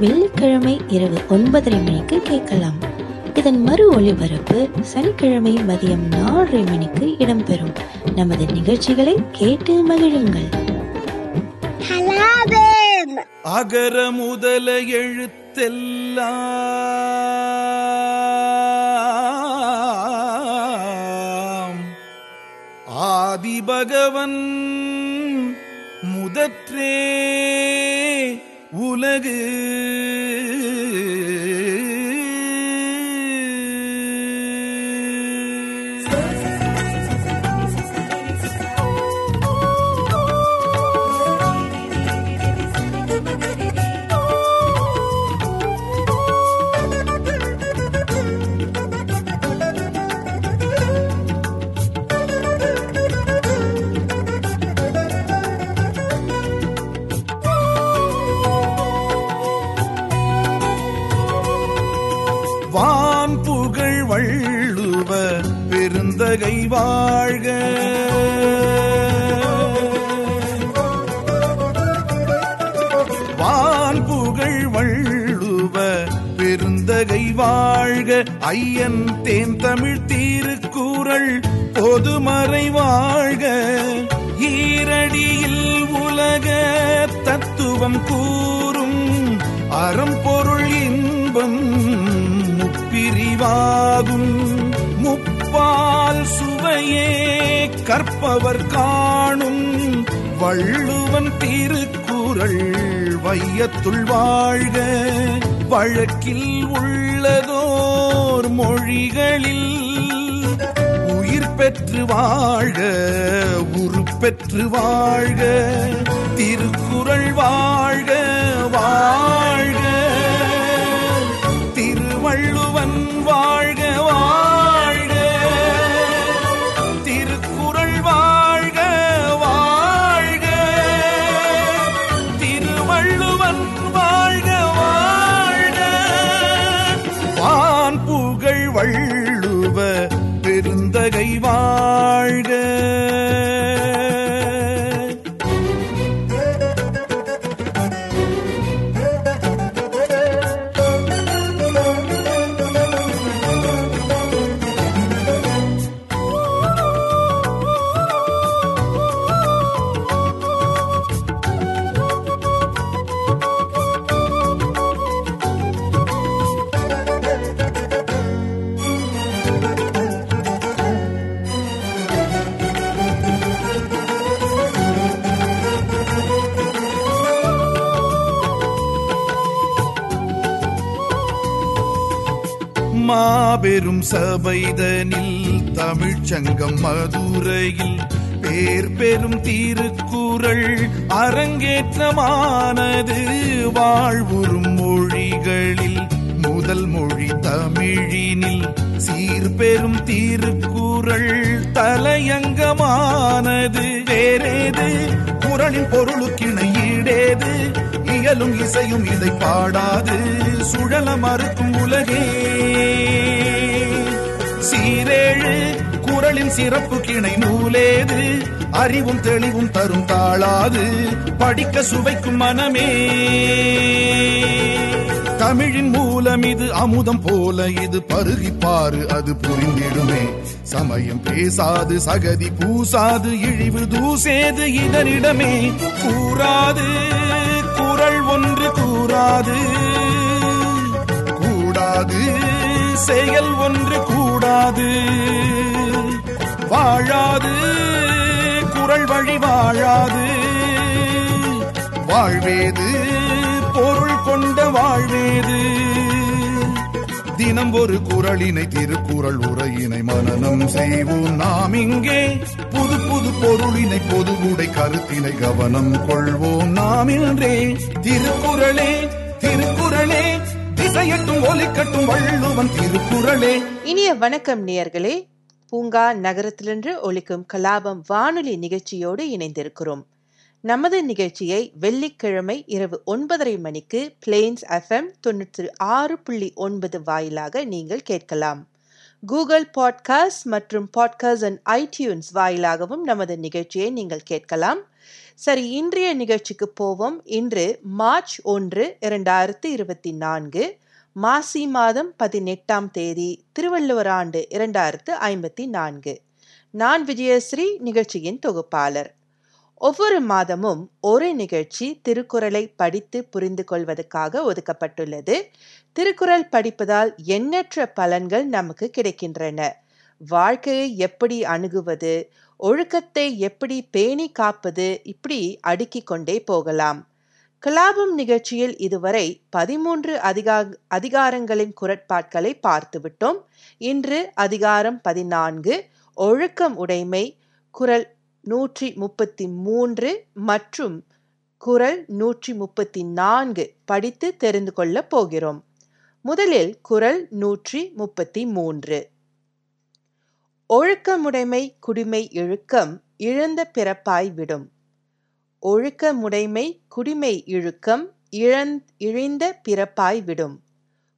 வெள்ளிக்கிழமை இரவு ஒன்பதரை மணிக்கு கேட்கலாம். இதன் மறு ஒளிபரப்பு சனிக்கிழமை மதியம் நாலரை மணிக்கு இடம்பெறும். நமது நிகழ்ச்சிகளை கேட்டு மகிழுங்கள். அகர முதல எழுத்தெல்லாம். ஆதிபகவன் முதற்றே. உலகு. வாழ்க. வான் புகழ் வள்ளுவ பெருந்தகை வாழ்க. ஐயன் தேன் தமிழ் தீருக்குறள் பொதுமறை வாழ்க. ஈரடியில் உலக தத்துவம் கூறும் அறம்பொருள் இன்பம் முப்பிரிவாகும். முப்பால் சுவையே கற்பவர் காணும் வள்ளுவன் திருக்குறள் வையத்துள் வாழ்க. வழக்கில் உள்ளதோர் மொழிகளில் உயிர் பெற்று வாழ்க உருப்பெற்று வாழ்க. திரு மாபெரும் சபைதனில் தமிழ்ச்சங்கம் மதுரையில் பேர் பெரும் திருக்குறள் அரங்கேற்றமானது. வாழ்வுறும் மொழிகளில் முதல் மொழி தமிழினில் சீர்பெரும் திருக்குறள் தலையங்கமானது. வேறேது? குரலின் பொருளுக்கிணை ஈடேது இயலும் இசையும் இதை பாடாது. சுழல மறுக்கும் சீரேழு குரலின் சிறப்பு கிணை நூலேது. அறிவும் தெளிவும் தரும் தாளாது படிக்க சுவைக்கும் மனமே. தமிழின் மூலம் இது அமுதம் போல இது பருகிப்பாரு அது புரிந்திடுமே. சமயம் பேசாது சகதி பூசாது இழிவு தூசேது இதனிடமே. கூறாது குரல் ஒன்று கூறாது. கூடாது. செயல் ஒன்று கூடாது. வாழாது குரல் வழி வாழாது. வாழ்வேது பொருள் கொண்ட வாழ்வேது. தினம் ஒரு குரலினை திருக்குறள் உரையினை மனனம் செய்வோம் நாம் இங்கே. புது புது பொருளினை பொதுவுடை கருத்தினை கவனம் கொள்வோம் நாம் இன்றே. திருக்குறளே திருக்குறளே இசையட்டும் ஒலிக்கட்டும் வள்ளுவன் திருக்குறளே. இனிய வணக்கம் நேயர்களே. பூங்கா நகரத்திலிருந்து ஒலிக்கும் கலாபம் வானொலி நிகழ்ச்சியோடு இணைந்திருக்கிறோம். நமது நிகழ்ச்சியை வெள்ளிக்கிழமை இரவு ஒன்பதரை மணிக்கு பிளேன்ஸ் எஃப்எம் தொண்ணூற்றி ஆறு புள்ளி ஒன்பது வாயிலாக நீங்கள் கேட்கலாம். கூகுள் பாட்காஸ்ட் மற்றும் பாட்காஸ்ட் அண்ட் ஐடியூன்ஸ் வாயிலாகவும் நமது நிகழ்ச்சியை நீங்கள் கேட்கலாம். சரி இன்றைய நிகழ்ச்சிக்கு போவோம். இன்று மார்ச் ஒன்று இரண்டாயிரத்தி இருபத்தி நான்கு. மாசி மாதம் பதினெட்டாம் தேதி திருவள்ளுவர் ஆண்டு இரண்டாயிரத்து ஐம்பத்தி நான்கு. நான் விஜயஸ்ரீ நிகழ்ச்சியின் தொகுப்பாளர். ஒவ்வொரு மாதமும் ஒரு நிகழ்ச்சி திருக்குறளை படித்து புரிந்து கொள்வதற்காக ஒதுக்கப்பட்டுள்ளது. திருக்குறள் படிப்பதால் எண்ணற்ற பலன்கள் நமக்கு கிடைக்கின்றன. வாழ்க்கையை எப்படி அணுகுவது ஒழுக்கத்தை எப்படி பேணி காப்பது இப்படி அடுக்கிக் கொண்டே போகலாம். கலாபம் நிகழ்ச்சியில் இதுவரை பதிமூன்று அதிகா அதிகாரங்களின் குரட்பாட்களை பார்த்துவிட்டோம். இன்று அதிகாரம் பதினான்கு ஒழுக்கம் உடைமை குரல் நூற்றி முப்பத்தி மூன்று மற்றும் குரல் நூற்றி முப்பத்தி நான்கு படித்து தெரிந்து கொள்ளப் போகிறோம். முதலில் குரல் நூற்றி முப்பத்தி மூன்று. ஒழுக்கமுடைமை குடிமை இழுக்கம் இழந்த பிறப்பாய் விடும். ஒழுக்கமுடைமை குடிமை இழுக்கம் இழந் இழிந்த பிறப்பாய் விடும்.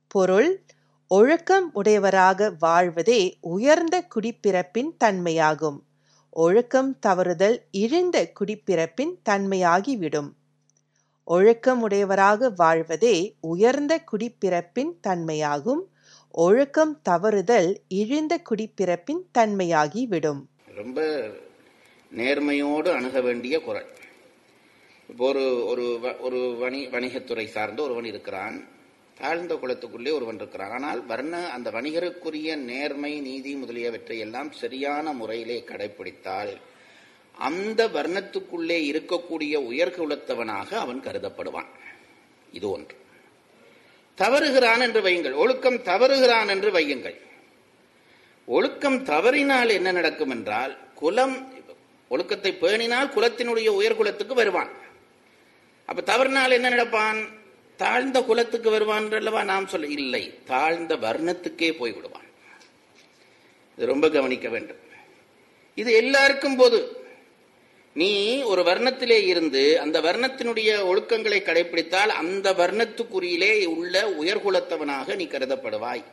பொருள் ஒழுக்கம் உடையவராக வாழ்வதே உயர்ந்த குடிப்பிறப்பின் தன்மையாகும். ஒழுக்கம் தவறுதல் இழிந்த குடிப்பிறப்பின் தன்மையாகிவிடும். ஒழுக்கமுடையவராக வாழ்வதே உயர்ந்த குடிப்பிறப்பின் தன்மையாகும். ஒழுக்கம் தவறுதல் இழிந்த குடிப்பிறப்பின் தன்மையாகிவிடும். ரொம்ப நேர்மையோடு அணுக வேண்டிய குரல். இப்போ ஒரு ஒரு வ- ஒரு வணி வணிகத்துறை சார்ந்த ஒருவன் இருக்கிறான். தாழ்ந்த குலத்துக்குள்ளே ஒருவன் இருக்கிறான். ஆனால் வர்ண அந்த வணிகருக்குரிய நேர்மை நீதி முதலியவற்றை எல்லாம் சரியான முறையிலே கடைபிடித்தால் அந்த வர்ணத்துக்குள்ளே இருக்கக்கூடிய உயர்குலத்தவனாக அவன் கருதப்படுவான். இது ஒன்று. தவறுகிறான் என்று வையுங்கள். ஒழுக்கம் தவறுகிறான் என்று வையுங்கள். ஒழுக்கம் தவறினால் என்ன நடக்கும் என்றால் குலம் ஒழுக்கத்தை பேணினால் குலத்தினுடைய உயர்குலத்துக்கு வருவான். அப்ப தவறினால் என்ன நடப்பான்? தாழ்ந்த குலத்துக்கு வருவான் அல்லவா நாம் சொல்ல இல்லை. தாழ்ந்த வர்ணத்துக்கே போய் விடுவான் இது ரொம்ப கவனிக்க வேண்டும். இது எல்லாருக்கும் போது. நீ ஒரு வர்ணத்திலே இருந்து அந்த வர்ணத்தினுடைய ஒழுக்கங்களை கடைபிடித்தால் அந்த வர்ணத்துக்குரியிலே உள்ள உயர்குலத்தவனாக நீ கருதப்படுவாய்.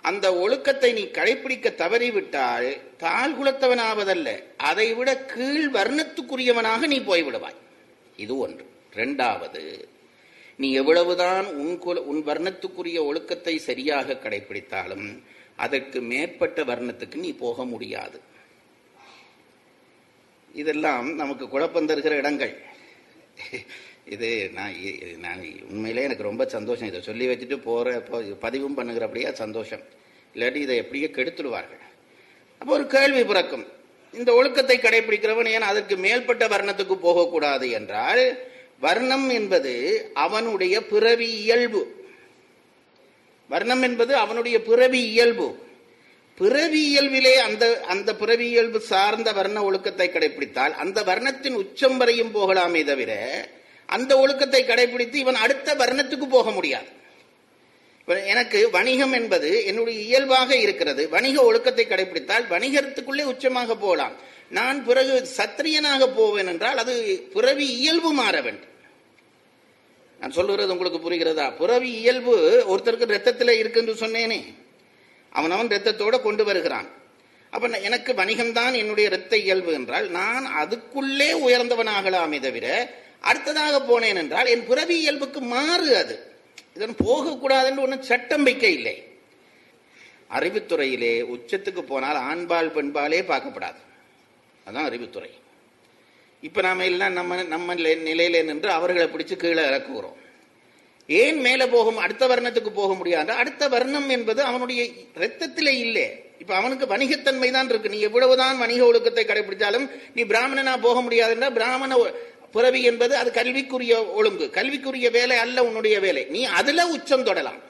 அந்த ஒழுக்கத்தை நீ கடைபிடிக்க தவறிவிட்டால் தாழ்குலத்தவனாவதல்ல. அதைவிட கீழ் வர்ணத்துக்குரியவனாக நீ போய்விடுவாய். இது ஒன்று. ரெண்டாவது நீ எவ்வளவுதான் உன் குல உன் வர்ணத்துக்குரிய ஒழுக்கத்தை சரியாக கடைபிடித்தாலும் அதற்கு மேற்பட்ட வர்ணத்துக்கு நீ போக முடியாது. இதெல்லாம் நமக்கு குழப்பம் தருகிற இடங்கள். இது நான் நான் உண்மையிலே எனக்கு ரொம்ப சந்தோஷம். இதை சொல்லி வச்சுட்டு போகிற பதிவும் பண்ணுகிறபடியா சந்தோஷம். இல்லாட்டி இதை எப்படியே கெடுத்துடுவார்கள். அப்போ ஒரு கேள்வி பிறக்கும். இந்த ஒழுக்கத்தை கடைபிடிக்கிறவன் ஏன் அதற்கு மேல்பட்ட வர்ணத்துக்கு போகக்கூடாது என்றால் வர்ணம் என்பது அவனுடைய பிறவி இயல்பு. வர்ணம் என்பது அவனுடைய பிறவி இயல்பு. பிறவி இயல்பிலே அந்த அந்த பிறவி இயல்பு சார்ந்த வர்ண ஒழுக்கத்தை கடைபிடித்தால் அந்த வர்ணத்தின் உச்சம் வரையும் போகலாமே தவிர அந்த ஒழுக்கத்தை கடைபிடித்து இவன் அடுத்த வர்ணத்துக்கு போக முடியாது. எனக்கு வணிகம் என்பது என்னுடைய இயல்பாக இருக்கிறது. வணிக ஒழுக்கத்தை கடைபிடித்தால் வணிகத்துக்குள்ளே உச்சமாக போகலாம். நான் பிறகு சத்திரியனாக போவேன் என்றால் அது பிறவி இயல்பு மாற வேண்டும். நான் சொல்லுகிறது உங்களுக்கு புரிகிறதா? பிறவி இயல்பு ஒருத்தருக்கு ரத்தத்தில் இருக்குன்னு சொன்னேனே. அவன் அவன் ரத்தத்தோட கொண்டு வருகிறான். அப்ப நான் எனக்கு வணிகம்தான் என்னுடைய இரத்த இயல்பு என்றால் நான் அதுக்குள்ளே உயர்ந்தவனாகலாமே தவிர அடுத்ததாக போனேன் என்றால் என் பிறவி இயல்புக்கு மாறு அது. இதன் போகக்கூடாதுன்னு ஒன்றும் சட்டம் வைக்க இல்லை. அறிவுத்துறையிலே உச்சத்துக்கு போனால் ஆண்பால் பெண்பாலே பார்க்கப்படாது. அதுதான் அறிவுத்துறை. இப்ப நாம எல்லாம் நம்ம நம்ம நிலையில நின்று அவர்களை பிடிச்சு கீழே இறக்குகிறோம். ஏன் மேலே போகும் அடுத்த வர்ணத்துக்கு போக முடியாது? அடுத்த வர்ணம் என்பது அவனுடைய ரத்தத்திலே இல்லை. இப்ப அவனுக்கு வணிகத்தன்மை தான் இருக்கு. நீ எவ்வளவுதான் வணிக ஒழுக்கத்தை கடைபிடித்தாலும் நீ பிராமணனா போக முடியாதுன்னா பிராமண பிறவி என்பது அது கல்விக்குரிய ஒழுங்கு. கல்விக்குரிய வேலை அல்ல உன்னுடைய வேலை. நீ அதுல உச்சம் தொடலாம்.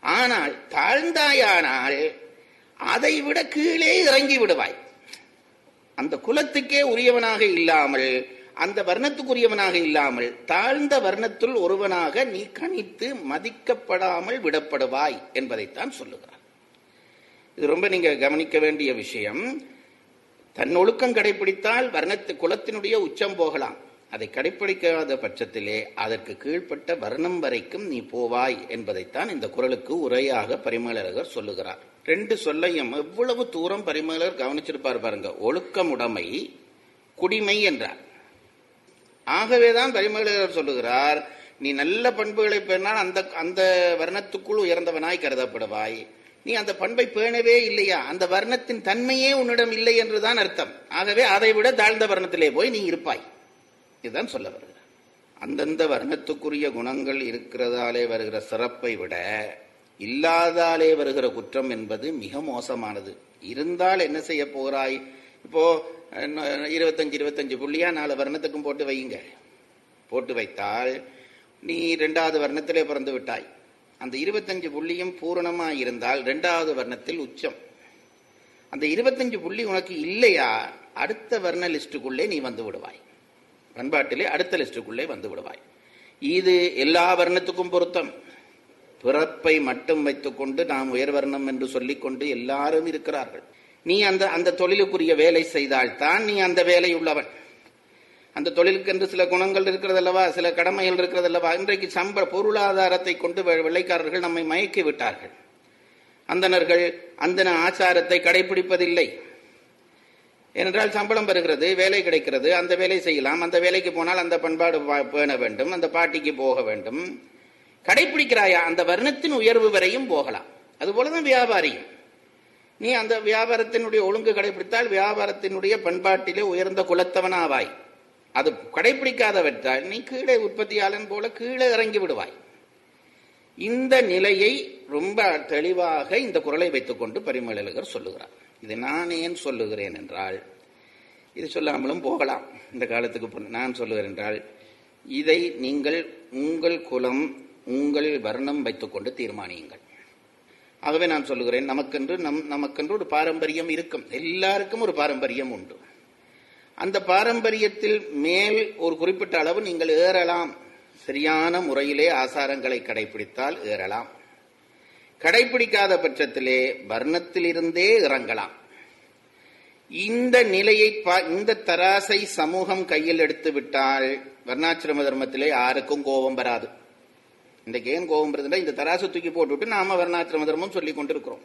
ஆனால் தாழ்ந்தாயானால் அதை விட கீழே இறங்கி விடுவாய். அந்த குலத்துக்கே உரியவனாக இல்லாமல் அந்த வர்ணத்துக்குரியவனாக இல்லாமல் தாழ்ந்த வர்ணத்துள் ஒருவனாக நீ கணித்து மதிக்கப்படாமல் விடப்படுவாய் என்பதைத்தான் சொல்லுகிறார். இது ரொம்ப நீங்க கவனிக்க வேண்டிய விஷயம். தன் ஒழுக்கம் கடைபிடித்தால் வர்ணத்து குலத்தினுடைய உச்சம் போகலாம். அதை கடைப்பிடிக்காத பட்சத்திலே அதற்கு கீழ்ப்பட்ட வர்ணம் வரைக்கும் நீ போவாய் என்பதைத்தான் இந்த குரலுக்கு உரையாக பரிமேலழகர் சொல்லுகிறார். ரெண்டு சொல்லையும் எவ்வளவு தூரம் பரிமேலர் கவனிச்சிருப்பார் பாருங்க. ஒழுக்கமுடைமை குடிமை என்றார். ஆகவேதான் பரிமேலழகர் சொல்லுகிறார் நீ நல்ல பண்புகளை பேணால் அந்த அந்த வர்ணத்துக்குள் உயர்ந்தவனாய் கருதப்படுவாய். நீ அந்த பண்பை பேணவே இல்லையா? அந்த வர்ணத்தின் தன்மையே உன்னிடம் இல்லை என்றுதான் அர்த்தம். ஆகவே அதை விட தாழ்ந்த வர்ணத்திலே போய் நீ இருப்பாய். இதுதான் சொல்ல வருகிறார். அந்தந்த வர்ணத்துக்குரிய குணங்கள் இருக்கிறதாலே வருகிற சிறப்பை விட இல்லாதாலே வருகிற குற்றம் என்பது மிக மோசமானது. இருந்தால் என்ன செய்ய போகிறாய்? இப்போ இருபத்தஞ்சு இருபத்தஞ்சு புள்ளியா நாலு வர்ணத்துக்கும் போட்டு வையுங்க. போட்டு வைத்தால் நீ ரெண்டாவது வர்ணத்திலே பிறந்து விட்டாய். அந்த இருபத்தஞ்சு புள்ளியும் பூரணமா இருந்தால் ரெண்டாவது வர்ணத்தில் உச்சம். அந்த இருபத்தஞ்சு புள்ளி உனக்கு இல்லையா? அடுத்த வர்ண லிஸ்டுக்குள்ளே நீ வந்து விடுவாய். பண்பாட்டிலே அடுத்த லிஸ்டுக்குள்ளே வந்து விடுவாய். இது எல்லா வர்ணத்துக்கும் பொருத்தம். பிறப்பை மட்டும் வைத்துக்கொண்டு நாம் உயர்வர்ணம் என்று சொல்லிக்கொண்டு எல்லாரும் இருக்கிறார்கள். நீ அந்த அந்த தொழிலுக்குரிய வேலை செய்தால்தான் நீ அந்த வேலை உள்ளவன். அந்த தொழிலுக்கென்று சில குணங்கள் இருக்கிறதல்லவா? சில கடமைகள் இருக்கிறதல்லவா? இன்றைக்கு சம்ப பொருளாதாரத்தை கொண்டு வெள்ளைக்காரர்கள் நம்மை மயக்கி விட்டார்கள். அந்தணர்கள் அந்தன ஆச்சாரத்தை கடைபிடிப்பதில்லை ஏனென்றால் சம்பளம் பெறுகிறது வேலை கிடைக்கிறது அந்த வேலை செய்யலாம் அந்த வேலைக்கு போனால் அந்த பண்பாடு பேண வேண்டும் அந்த பாட்டிக்கு போக வேண்டும். கடைபிடிக்கிறாயா அந்த வர்ணத்தின் உயர்வு வரையும் போகலாம். அதுபோலதான் வியாபாரியும். நீ அந்த வியாபாரத்தினுடைய ஒழுங்கு கடைபிடித்தால் வியாபாரத்தினுடைய பண்பாட்டிலே உயர்ந்த குலத்தவனாவாய். அது கடைபிடிக்காதவற்றால் நீ கீழே உற்பத்தியாளன் போல கீழே இறங்கி விடுவாய். இந்த நிலையை ரொம்ப தெளிவாக இந்த குரலை வைத்துக்கொண்டு பரிமளலகர் சொல்லுகிறார். இதை நான் ஏன் சொல்லுகிறேன் என்றால் இது சொல்லாமலும் போகலாம். இந்த காலத்துக்கு நான் சொல்லுகிறேன் என்றால் இதை நீங்கள் உங்கள் குலம் உங்கள் வர்ணம் வைத்துக்கொண்டு தீர்மானியுங்கள். ஆகவே நான் சொல்லுகிறேன் நமக்கென்று நம் நமக்கென்று ஒரு பாரம்பரியம் இருக்கும். எல்லாருக்கும் ஒரு பாரம்பரியம் உண்டு. அந்த பாரம்பரியத்தில் மேல் ஒரு குறிப்பிட்ட அளவு நீங்கள் ஏறலாம். சரியான முறையிலே ஆசாரங்களை கடைபிடித்தால் ஏறலாம். கடைபிடிக்காத பட்சத்திலே வர்ணத்திலிருந்தே இறங்கலாம். இந்த நிலையை பா- இந்த தராசை சமூகம் கையில் எடுத்து விட்டால் வர்ணாசிரம தர்மத்திலே யாருக்கும் கோபம் வராது. இந்த ஏன் கோபம் வருதுன்னா இந்த தராசை தூக்கி போட்டுவிட்டு நாம வர்ணாசிரம தர்மம் சொல்லி கொண்டிருக்கிறோம்.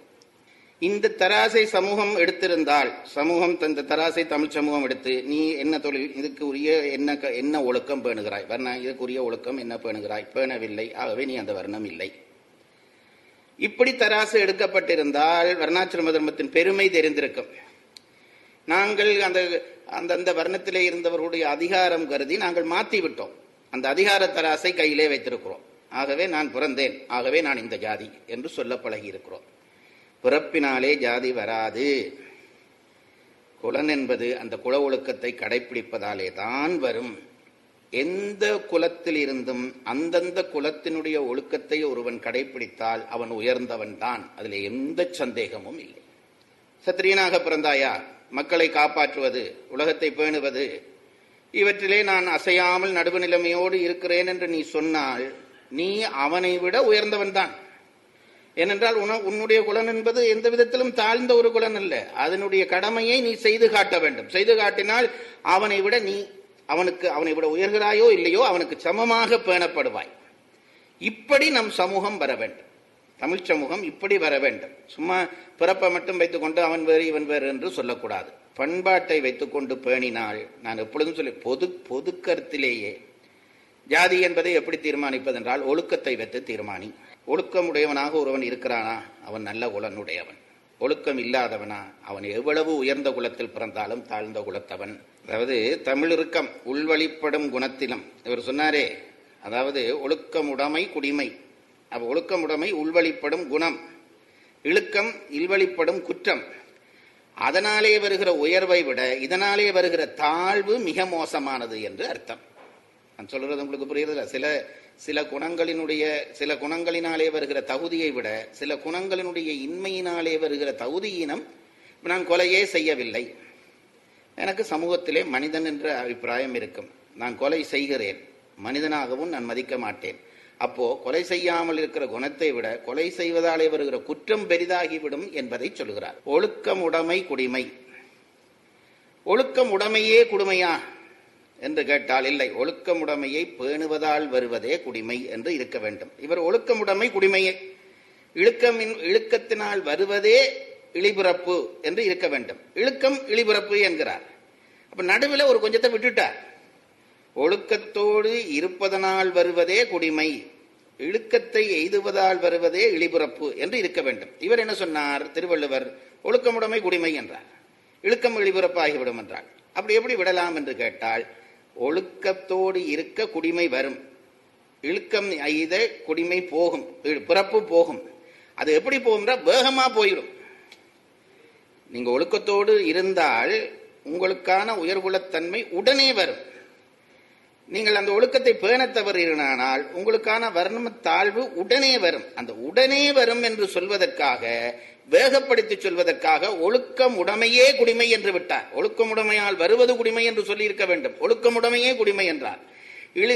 இந்த தராசை சமூகம் எடுத்திருந்தால் சமூகம் இந்த தராசை தமிழ் சமூகம் எடுத்து நீ என்ன தொழில் இதுக்கு உரிய என்ன க- என்ன ஒழுக்கம் பேணுகிறாய்? வர்ண இதுக்குரிய ஒழுக்கம் என்ன பேணுகிறாய்? பேணவில்லை. ஆகவே நீ அந்த வர்ணம் இல்லை. இப்படி தராசு எடுக்கப்பட்டிருந்தால் வர்ணாசிரம தர்மத்தின் பெருமை தெரிந்திருக்கும். நாங்கள் அந்த அந்தந்த வர்ணத்திலே இருந்தவர்களுடைய அதிகாரம் கருதி நாங்கள் மாற்றி விட்டோம். அந்த அதிகார தராசை கையிலே வைத்திருக்கிறோம். ஆகவே நான் பிறந்தேன். ஆகவே நான் இந்த ஜாதி என்று சொல்ல பழகி இருக்கிறோம் பிறப்பினாலே ஜாதி வராது. குலன் என்பது அந்த குல ஒழுக்கத்தை கடைபிடிப்பதாலே தான் வரும். எந்த குலத்தில் இருந்தும் அந்தந்த குலத்தினுடைய ஒழுக்கத்தை ஒருவன் கடைபிடித்தால் அவன் உயர்ந்தவன் தான். அதில் எந்த சந்தேகமும் இல்லை. சத்திரியனாக பிறந்தாயா? மக்களை காப்பாற்றுவது உலகத்தை பேணுவது இவற்றிலே நான் அசையாமல் நடுவு நிலைமையோடு இருக்கிறேன் என்று நீ சொன்னால் நீ அவனை விட உயர்ந்தவன் தான். ஏனென்றால் உன உன்னுடைய குலன் என்பது எந்த விதத்திலும் தாழ்ந்த ஒரு குலன் அல்ல. அதனுடைய கடமையை நீ செய்து காட்ட வேண்டும். செய்து காட்டினால் அவனை விட நீ அவனுக்கு அவனை விட உயர்கிறாயோ இல்லையோ அவனுக்கு சமமாக பேணப்படுவாய். இப்படி நம் சமூகம் வர வேண்டும். தமிழ் சமூகம் இப்படி வர வேண்டும். சும்மா பிறப்பை மட்டும் வைத்துக்கொண்டு அவன் வேறு இவன் வேறு என்று சொல்லக்கூடாது. பண்பாட்டை வைத்துக்கொண்டு பேணினால் நான் எப்பொழுதும் சொல்லி பொது பொது கருத்திலேயே. ஜாதி என்பதை எப்படி தீர்மானிப்பதென்றால் ஒழுக்கத்தை வைத்து தீர்மானி. ஒழுக்கமுடையவனாக ஒருவன் இருக்கிறானா? அவன் நல்ல குலனுடையவன் ஒழுக்கம் இல்லாதவனா? அவன் எவ்வளவு உயர்ந்த குலத்தில் பிறந்தாலும் தாழ்ந்த குலத்தவன். அதாவது தமிழிருக்கம் உள்வழிப்படும் குணத்திலும் இவர் சொன்னாரே அதாவது ஒழுக்கமுடைமை குடிமை. அப்ப ஒழுக்கமுடைமை உள்வழிப்படும் குணம். இழுக்கம் இல்வழிப்படும் குற்றம். அதனாலே வருகிற உயர்வை விட இதனாலே வருகிற தாழ்வு மிக மோசமானது என்று அர்த்தம். நான் சொல்றது உங்களுக்கு புரியுறதுல? சில சில குணங்களினுடைய சில குணங்களினாலே வருகிற தகுதியை விட சில குணங்களினுடைய இன்மையினாலே வருகிற தகுதியினம் நான் கொலையே செய்யவில்லை. எனக்கு சமூகத்திலே மனிதன் என்ற அபிப்பிராயம் இருக்கும். நான் கொலை செய்கிறேன். மனிதனாகவும் நான் மதிக்க மாட்டேன். அப்போ கொலை செய்யாமல் இருக்கிற குணத்தை விட கொலை செய்வதாலே வருகிற குற்றம் பெரிதாகிவிடும் என்பதை சொல்கிறார். ஒழுக்கம் உடைமை குடிமை. ஒழுக்கம் உடைமையே குடுமையா என்று கேட்டால் இல்லை. ஒழுக்கமுடைமையை பேணுவதால் வருவதே குடிமை என்று இருக்க வேண்டும். இவர் ஒழுக்கமுடைமை குடிமையை. இழுக்கமின் இழுக்கத்தினால் வருவதே இழிபிறப்பு என்று இருக்க வேண்டும். இழுக்கம் இழிபிறப்பு என்கிறார். அப்ப நடுவில் ஒரு கொஞ்சத்தை விட்டுட்டார். ஒழுக்கத்தோடு இருப்பதனால் வருவதே குடிமை இழுக்கத்தை எய்துவதால் வருவதே இழிபிறப்பு என்று இருக்க வேண்டும். இவர் என்ன சொன்னார்? திருவள்ளுவர் ஒழுக்கமுடைமை குடிமை என்றார். இழுக்கம் இழிபிறப்பு ஆகிவிடும் என்றார். அப்படி எப்படி விடலாம் என்று கேட்டால் ஒழுக்கத்தோடு இருக்க குடிமை வரும். இழுக்கம் எய்த குடிமை போகும் பிறப்பு போகும். அது எப்படி போகும்னா வேகமா போயிடும். நீங்க ஒழுக்கத்தோடு இருந்தால் உங்களுக்கான உயர்குலத்தன்மை உடனே வரும். நீங்கள் அந்த ஒழுக்கத்தை பேண தவறினால் உங்களுக்கான வர்ணம தாழ்வு உடனே வரும். அந்த உடனே வரும் என்று சொல்வதற்காக வேகப்படுத்தி சொல்வதற்காக ஒழுக்கம் உடைமையே குடிமை என்று விட்டார். ஒழுக்கம் உடைமையால் வருவது குடிமை என்று சொல்லியிருக்க வேண்டும். ஒழுக்கம் உடைமையே குடிமை என்றார். இழு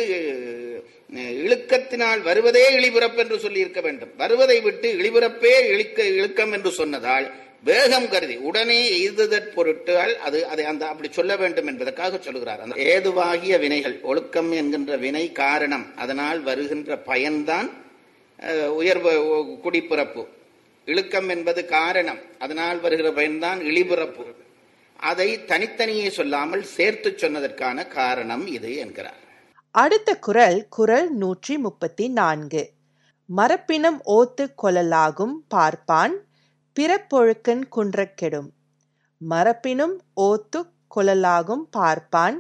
இழுக்கத்தினால் வருவதே இழிபிறப்பு என்று சொல்லியிருக்க வேண்டும். வருவதை விட்டு இழிபிறப்பே இழுக்க இழுக்கம் என்று சொன்னதால் வேகம் கருதி உடனே எய்துதற் பொருட்டால் அது அதை அந்த அப்படி சொல்ல வேண்டும் என்பதற்காக சொல்கிறார் அந்த ஏதுவாகிய வினைகள் ஒழுக்கம் என்கின்ற வினை காரணம் அதனால் வருகின்ற பயன்தான் உயர்வு குடிப்பிறப்பு. இழுக்கம் என்பது காரணம் அதனால் வருகிற பயன்தான் இழிபிறப்பு. அதை தனித்தனியே சொல்லாமல் சேர்த்து சொன்னதற்கான காரணம் இது என்கிறார். அடுத்த குரல் குரல் நூற்றி முப்பத்தி நான்கு. மரப்பினம் ஓத்து கொலலாகும் பார்ப்பான் பிறப்பொழுக்கன் குன்றக்கெடும். மரப்பினும் ஓத்து கொலலாகும் பார்ப்பான்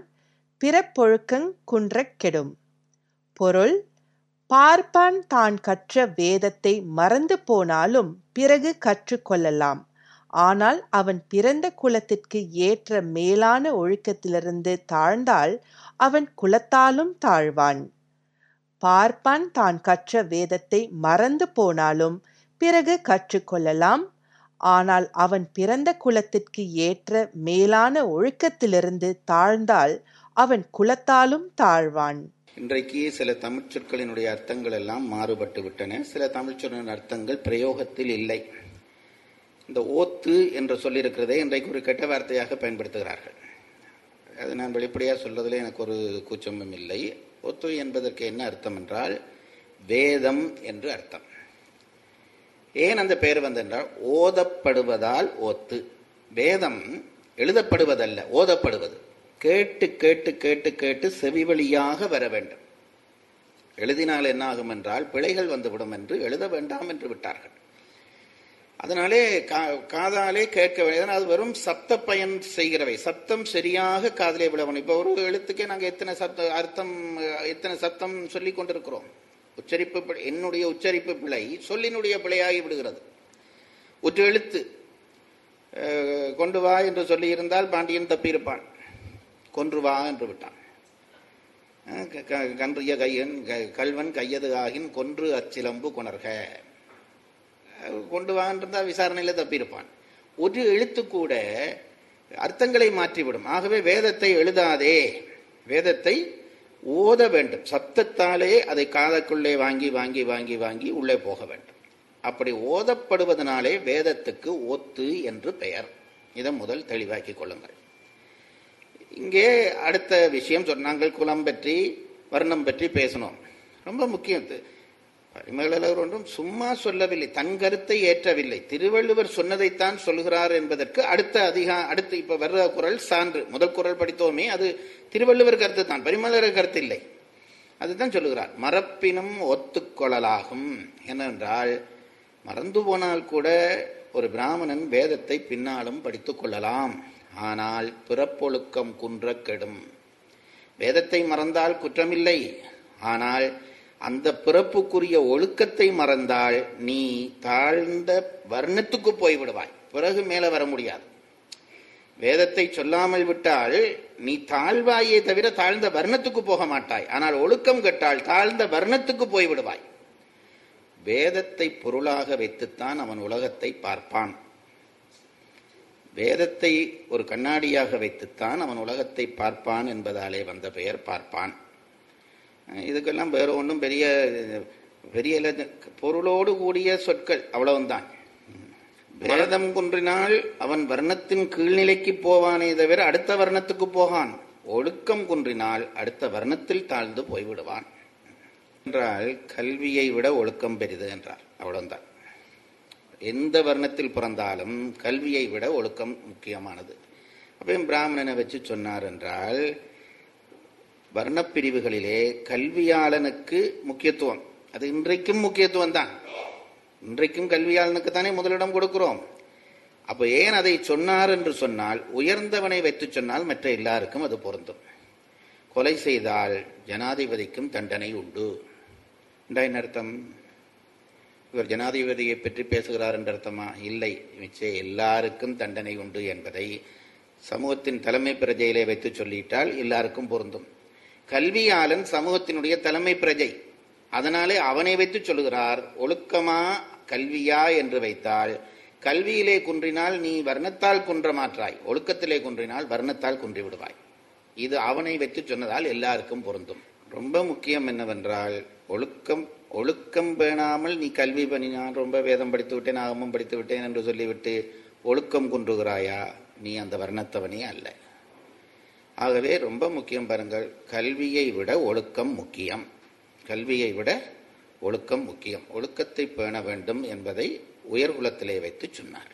பிறப்பொழுக்கங் குன்றக்கெடும். பொருள் பார்ப்பான் தான் கற்ற வேதத்தை மறந்து போனாலும் பிறகு கற்றுக்கொள்ளலாம் ஆனால் அவன் பிறந்த குலத்திற்கு ஏற்ற மேலான ஒழுக்கத்திலிருந்து தாழ்ந்தால் அவன் குலத்தாலும் தாழ்வான். பார்ப்பான் தான் கற்ற வேதத்தை மறந்து போனாலும் பிறகு கற்றுக்கொள்ளலாம் ஆனால் அவன் பிறந்த குலத்திற்கு ஏற்ற மேலான ஒழுக்கத்திலிருந்து தாழ்ந்தால் அவன் குலத்தாலும் தாழ்வான். இன்றைக்கு சில தமிழ் சொற்களினுடைய அர்த்தங்கள் எல்லாம் மாறுபட்டு விட்டன. சில தமிழ் சொற்களின் அர்த்தங்கள் பிரயோகத்தில் இல்லை. இந்த ஓத்து என்று சொல்லியிருக்கிறதே இன்றைக்கு ஒரு கெட்ட வார்த்தையாக பயன்படுத்துகிறார்கள். அது நான் வெளிப்படையாக சொல்வதில் எனக்கு ஒரு கூச்சமும் இல்லை. ஒத்து என்பதற்கு என்ன அர்த்தம் என்றால் வேதம் என்று அர்த்தம். ஏன் அந்த பெயர் வந்தென்றால் ஓதப்படுவதால் ஓத்து வேதம் எழுதப்படுவதல்ல ஓதப்படுவது. கேட்டு கேட்டு கேட்டு கேட்டு செவி வழியாக வர வேண்டும். எழுதினால் என்னாகும் என்றால் பிழைகள் வந்துவிடும் என்று எழுத வேண்டாம் என்று விட்டார்கள். அதனாலே காதாலே கேட்க வேண்டியது அது வெறும் சப்த பயன் செய்கிறவை. சப்தம் சரியாக காதலே விழவணும் இப்போ ஒரு எழுத்துக்கே நாங்கள் எத்தனை சப்த அர்த்தம் எத்தனை சப்தம் சொல்லி கொண்டிருக்கிறோம்? உச்சரிப்பு என்னுடைய உச்சரிப்பு பிழை சொல்லினுடைய பிழையாகி விடுகிறது. ஒரு எழுத்து கொண்டு வா என்று சொல்லியிருந்தால் பாண்டியன் தப்பியிருப்பான். கொன்று வா என்று விட்டான். கன்றிய கையன் கல்வன் கையது ஆகின் கொன்று அச்சிலம்பு கொணர்க. கொண்டு வான்றிருந்தா விசாரணையில் தப்பியிருப்பான். ஒரு எழுத்து கூட அர்த்தங்களை மாற்றிவிடும். ஆகவே வேதத்தை எழுதாதே. வேதத்தை ஓத வேண்டும். சப்தத்தாலே அதை காதக்குள்ளே வாங்கி வாங்கி வாங்கி வாங்கி உள்ளே போக வேண்டும். அப்படி ஓதப்படுவதனாலே வேதத்துக்கு ஒத்து என்று பெயர். இதை முதல் தெளிவாக்கி கொள்ளுங்கள். இங்கே அடுத்த விஷயம் சொன்னாங்கள் குலம் பற்றி வர்ணம் பற்றி பேசணும் ரொம்ப முக்கியம் பரிமளர் ஒன்றும் சும்மா சொல்லவில்லை தன் கருத்தை ஏற்றவில்லை. திருவள்ளுவர் சொன்னதைத்தான் சொல்கிறார் என்பதற்கு அடுத்த அதிகா அடுத்து இப்ப வர்ற குரல் சான்று. முதல் குரல் படித்தோமே அது திருவள்ளுவர் கருத்து தான் பரிமளர் கருத்து இல்லை அதுதான் சொல்லுகிறார். மரப்பினும் ஒத்துக்கொள்ளலாகும் என்னென்றால் மறந்து போனால் கூட ஒரு பிராமணன் வேதத்தை பின்னாலும் படித்துக் கொள்ளலாம். ஆனால் பிறப்பொழுக்கம் குன்ற கெடும் வேதத்தை மறந்தால் குற்றமில்லை. ஆனால் அந்த பிறப்புக்குரிய ஒழுக்கத்தை மறந்தால் நீ தாழ்ந்த வர்ணத்துக்கு போய்விடுவாய். பிறகு மேல வர முடியாது. வேதத்தை சொல்லாமல் விட்டால் நீ தாழ்வாயே தவிர தாழ்ந்த வர்ணத்துக்கு போக மாட்டாய். ஆனால் ஒழுக்கம் கெட்டால் தாழ்ந்த வர்ணத்துக்கு போய்விடுவாய். வேதத்தை பொருளாக வைத்துத்தான் அவன் உலகத்தை பார்ப்பான். வேதத்தை ஒரு கண்ணாடியாக வைத்துத்தான் அவன் உலகத்தை பார்ப்பான் என்பதாலே வந்த பெயர் பார்ப்பான். இதுக்கெல்லாம் வேற ஒன்றும் பெரிய பெரிய பொருளோடு கூடிய சொற்கள் அவ்வளவுதான் பேதம் குன்றினால் அவன் வர்ணத்தின் கீழ்நிலைக்கு போவானே தவிர அடுத்த வர்ணத்துக்கு போகான். ஒழுக்கம் குன்றினால் அடுத்த வர்ணத்தில் தாழ்ந்து போய்விடுவான். என்றால் கல்வியை விட ஒழுக்கம் பெரிது என்றார். அவ்வளவுதான் எந்த வர்ணத்தில் பிறந்தாலும் கல்வியை விட ஒழுக்கம் முக்கியமானது. அப்பயும் பிராமணனை வச்சு சொன்னார் என்றால் வர்ணப்பிரிவுகளிலே கல்வியாளனுக்கு முக்கியத்துவம். அது இன்றைக்கும் முக்கியத்துவம் தான் இன்றைக்கும் கல்வியாளனுக்கு தானே முதலிடம் கொடுக்கிறோம். அப்போ ஏன் அதை சொன்னார் என்று சொன்னால் உயர்ந்தவனை வைத்து சொன்னால் மற்ற எல்லாருக்கும் அது பொருந்தும். கொலை செய்தால் ஜனாதிபதிக்கும் தண்டனை உண்டு. என்ன அர்த்தம்? இவர் ஜனாதிபதியை பற்றி பேசுகிறார் என்ற அர்த்தமா? இல்லை. மிச்ச எல்லாருக்கும் தண்டனை உண்டு என்பதை சமூகத்தின் தலைமை பிரஜையிலே வைத்து சொல்லிட்டால் எல்லாருக்கும் பொருந்தும். கல்வியாளன் சமூகத்தினுடைய தலைமை பிரஜை. அதனாலே அவனை வைத்து சொல்லுகிறார் ஒழுக்கமா கல்வியா? என்று வைத்தால் கல்வியிலே குன்றினால் நீ வர்ணத்தால் குன்ற மாற்றாய் ஒழுக்கத்திலே குன்றினால் வர்ணத்தால் குன்றி விடுவாய் இது அவனை வைத்து சொன்னதால் எல்லாருக்கும் பொருந்தும். ரொம்ப முக்கியம் என்னவென்றால் ஒழுக்கம் ஒழுக்கம் பேணாமல் நீ கல்வி பண்ணினான் ரொம்ப வேதம் படித்து விட்டேன் ஆகமும் படித்து விட்டேன் என்று சொல்லிவிட்டு ஒழுக்கம் குன்றுகிறாயா? நீ அந்த வர்ணத்தவனே அல்ல. ஆகவே ரொம்ப முக்கியம் பாருங்கள். கல்வியை விட ஒழுக்கம் முக்கியம். கல்வியை விட ஒழுக்கம் முக்கியம். ஒழுக்கத்தை பேண வேண்டும் என்பதை உயர்குலத்திலே வைத்து சொன்னார்.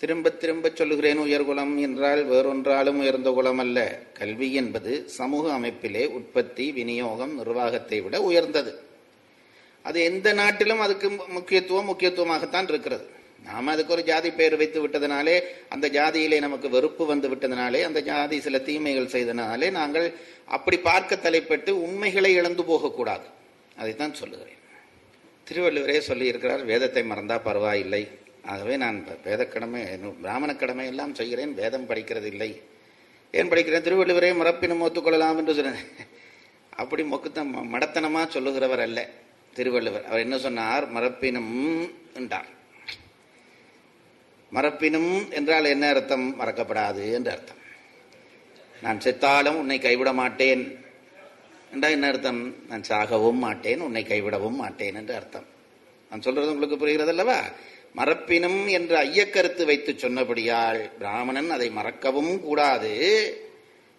திரும்ப திரும்ப சொல்லுகிறேன் உயர்குலம் என்றால் வேறொன்றாலும் உயர்ந்த குலம் அல்ல. கல்வி என்பது சமூக அமைப்பிலே உற்பத்தி விநியோகம் நிர்வாகத்தை விட உயர்ந்தது. அது எந்த நாட்டிலும் அதுக்கு முக்கியத்துவம் முக்கியத்துவமாகத்தான் இருக்கிறது. நாம அதுக்கு ஒரு ஜாதி பெயர் வைத்து விட்டதனாலே அந்த ஜாதியிலே நமக்கு வெறுப்பு வந்து விட்டதனாலே அந்த ஜாதி சில தீமைகள் செய்தனாலே நாங்கள் அப்படி பார்க்க தலைப்பட்டு உண்மைகளை இழந்து போகக்கூடாது. அதைத்தான் சொல்லுகிறேன். திருவள்ளுவரே சொல்லியிருக்கிறார் வேதத்தை மறந்தா பரவாயில்லை. ஆகவே நான் வேதக்கடமை பிராமண கடமை எல்லாம் செய்கிறேன். வேதம் படிக்கிறது இல்லை ஏன் படிக்கிறேன்? திருவள்ளுவரே மறப்பினும் ஒத்துக்கொள்ளலாம் என்று சொன்னேன் அப்படி மொக்குத்தம் மடத்தனமாக சொல்லுகிறவர் அல்ல திருவள்ளுவர். அவர் என்ன சொன்னார்? மறப்பினும் என்றார். மறப்பினும் என்றால் என்ன அர்த்தம்? மறக்கப்படாது என்று அர்த்தம். நான் செத்தாலும் உன்னை கைவிட மாட்டேன். என்றால் என்ன அர்த்தம்? நான் சாகவும் மாட்டேன் உன்னை கைவிடவும் மாட்டேன் என்று அர்த்தம். நான் சொல்றது உங்களுக்கு புரிகிறது அல்லவா மறப்பினும் என்று ஐயக்கருத்து வைத்து சொன்னபடியால் பிராமணன் அதை மறக்கவும் கூடாது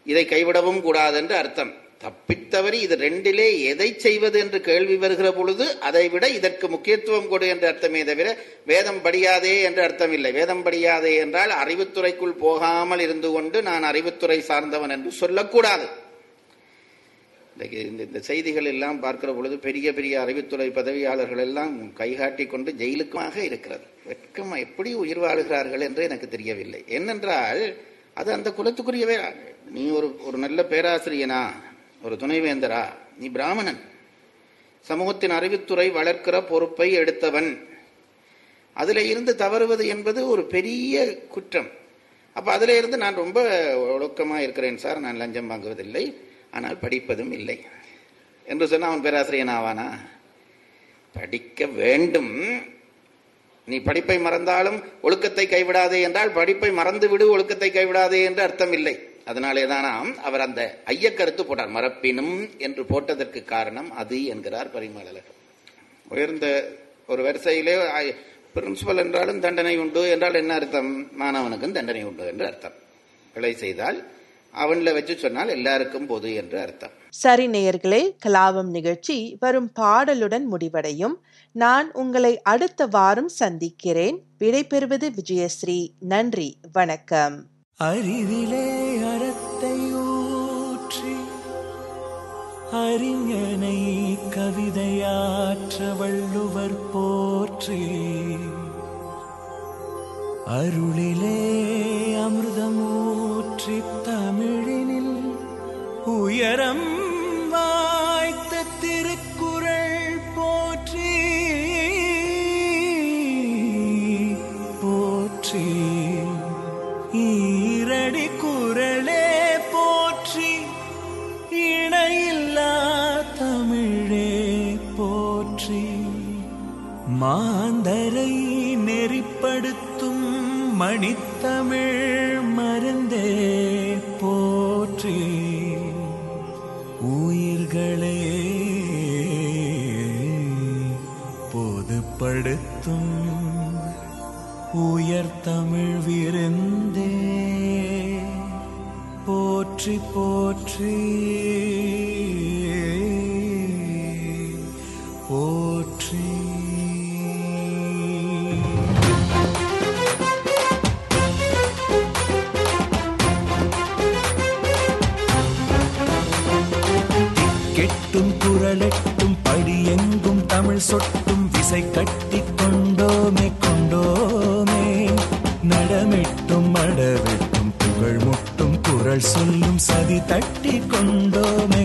இதை கைவிடவும் கூடாது என்று அர்த்தம். தப்பித்தவரி இது ரெண்டிலே எதை செய்வது என்று கேள்வி வருகிற பொழுது அதை விட இதற்கு முக்கியத்துவம் கொடு என்ற அர்த்தமே தவிர வேதம் படியாதே என்று அர்த்தம் இல்லை. வேதம் படியாதே என்றால் அறிவுத்துறைக்குள் போகாமல் இருந்து கொண்டு நான் அறிவுத்துறை சார்ந்தவன் என்று சொல்லக்கூடாது. இந்த இந்த செய்திகள் எல்லாம் பார்க்கிற பொழுது பெரிய பெரிய அறிவுத்துறை பதவியாளர்கள் எல்லாம் கைகாட்டி கொண்டு ஜெயிலுக்குமாக இருக்கிறது. வெட்கம் எப்படி உயிர் வாழுகிறார்கள் என்று எனக்கு தெரியவில்லை. என்னென்றால் அது அந்த குலத்துக்குரியவே. நீ ஒரு ஒரு நல்ல பேராசிரியனா? ஒரு துணைவேந்தரா? நீ பிராமணன். சமூகத்தின் அறிவுத்துறை வளர்க்கிற பொறுப்பை எடுத்தவன். அதுல இருந்து தவறுவது என்பது ஒரு பெரிய குற்றம். அப்ப அதுல இருந்து நான் ரொம்ப ஒழுக்கமாக இருக்கிறேன் சார். நான் லஞ்சம் வாங்குவதில்லை. ஆனால் படிப்பதும் இல்லை. என்று சொன்னா அவன் பேராசிரியன் ஆவானா? படிக்க வேண்டும். நீ படிப்பை மறந்தாலும் ஒழுக்கத்தை கைவிடாதே என்றால் படிப்பை மறந்து விடு ஒழுக்கத்தை கைவிடாதே என்று அர்த்தம் இல்லை. அதனாலே தானாம் அவர் அந்த ஐயக்கருத்து போட்டார். மறப்பினும் என்று போட்டதற்கு காரணம் அது என்கிறார் பரிமளர் உயர்ந்த ஒரு வரிசையிலே பிரின்சிபல் என்றாலும் தண்டனை உண்டு என்றால் என்ன அர்த்தம்? மாணவனுக்கும் தண்டனை உண்டு என்று அர்த்தம். பிழை செய்தால் அவன்ல வச்சு சொன்னால் எல்லாருக்கும் பொது என்று அர்த்தம். சரி நேயர்களே கலாபம் நிகழ்ச்சி வரும் பாடலுடன் முடிவடையும். நான் உங்களை அடுத்த வாரம் சந்திக்கிறேன். விடைபெறுவது விஜயஸ்ரீ. நன்றி வணக்கம். அறிவிலே அறத்தை ஊற்றி அறிஞனை கவிதையாற்ற வள்ளுவர் போற்றி அருளிலே அமிர்தமூற்றி தமிழினில் உயரம் மணித்தமிழ் மருந்தே போற்றி உயிர்களே பொதுப்படுத்தும் உயர் தமிழ் விருந்தே போற்றி போற்றி போற்றி கெட்டும் குரலெட்டும் படி எங்கும் தமிழ் சொட்டும் விசை கட்டி கொண்டோமே கொண்டோமே. நடமிட்டும் மடவிட்டும் புகழ் முட்டும் குரல் சொல்லும் சதி தட்டி கொண்டோமே